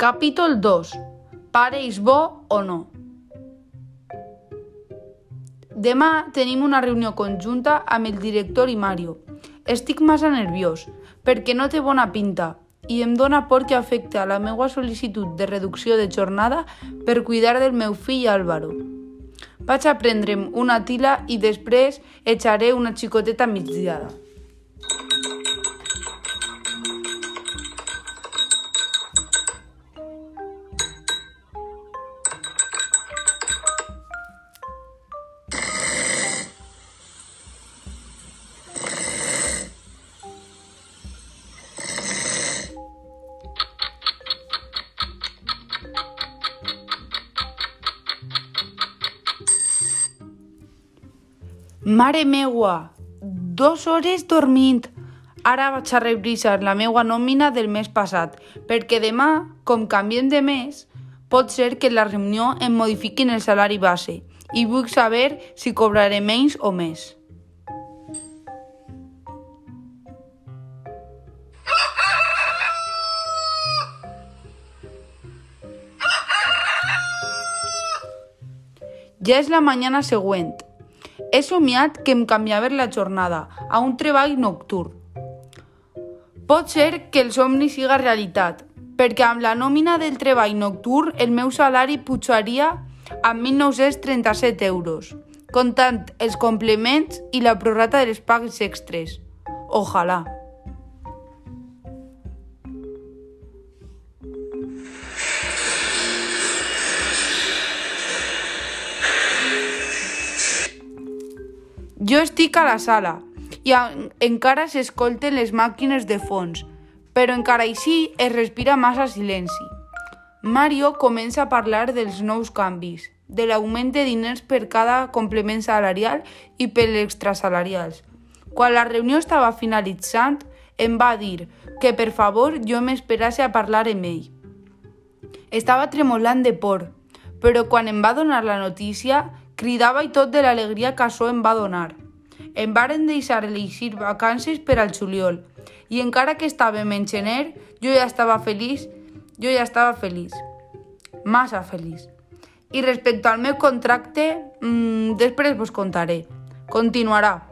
Capítol 2. Pareis bo o no? Demà tenim una reunió conjunta amb el director i Mario. Estic massa nerviós, perquè no té bona pinta i em dóna por que afecte a la meva sol·licitud de reducció de jornada per cuidar del meu fill Álvaro. Vaig a prendre'm una tila i després echaré una xicoteta migdiada. Mare meua, dos hores dormint. Ara vaig a revisar la meua nòmina del mes passat, perquè demà, com canviem de mes, pot ser que la reunió em modifiquin el salari base i vull saber si cobraré menys o més. Ja és la mañana següent. He somiat que em canviava la jornada a un treball nocturn. Pot ser que el somni siga realitat, perquè amb la nòmina del treball nocturn el meu salari pujaria a 1.937 euros, comptant els complements i la prorata de les pagues extres. Ojalà. Jo estic a la sala i encara s'escolten les màquines de fons, però encara així es respira massa silenci. Mario comença a parlar dels nous canvis, de l'augment de diners per cada complement salarial i per extrasalarials. Quan la reunió estava finalitzant, em va dir que per favor jo m'esperase a parlar amb ell. Estava tremolant de por, però quan em va donar la notícia, cridava i tot de l'alegria que això em va donar. Em varen deixar elegir vacances per al juliol i encara que estàvem en gener, jo ja estava feliç, jo ja estava feliç, massa feliç. I respecte al meu contracte, mmm, després vos contaré. Continuarà.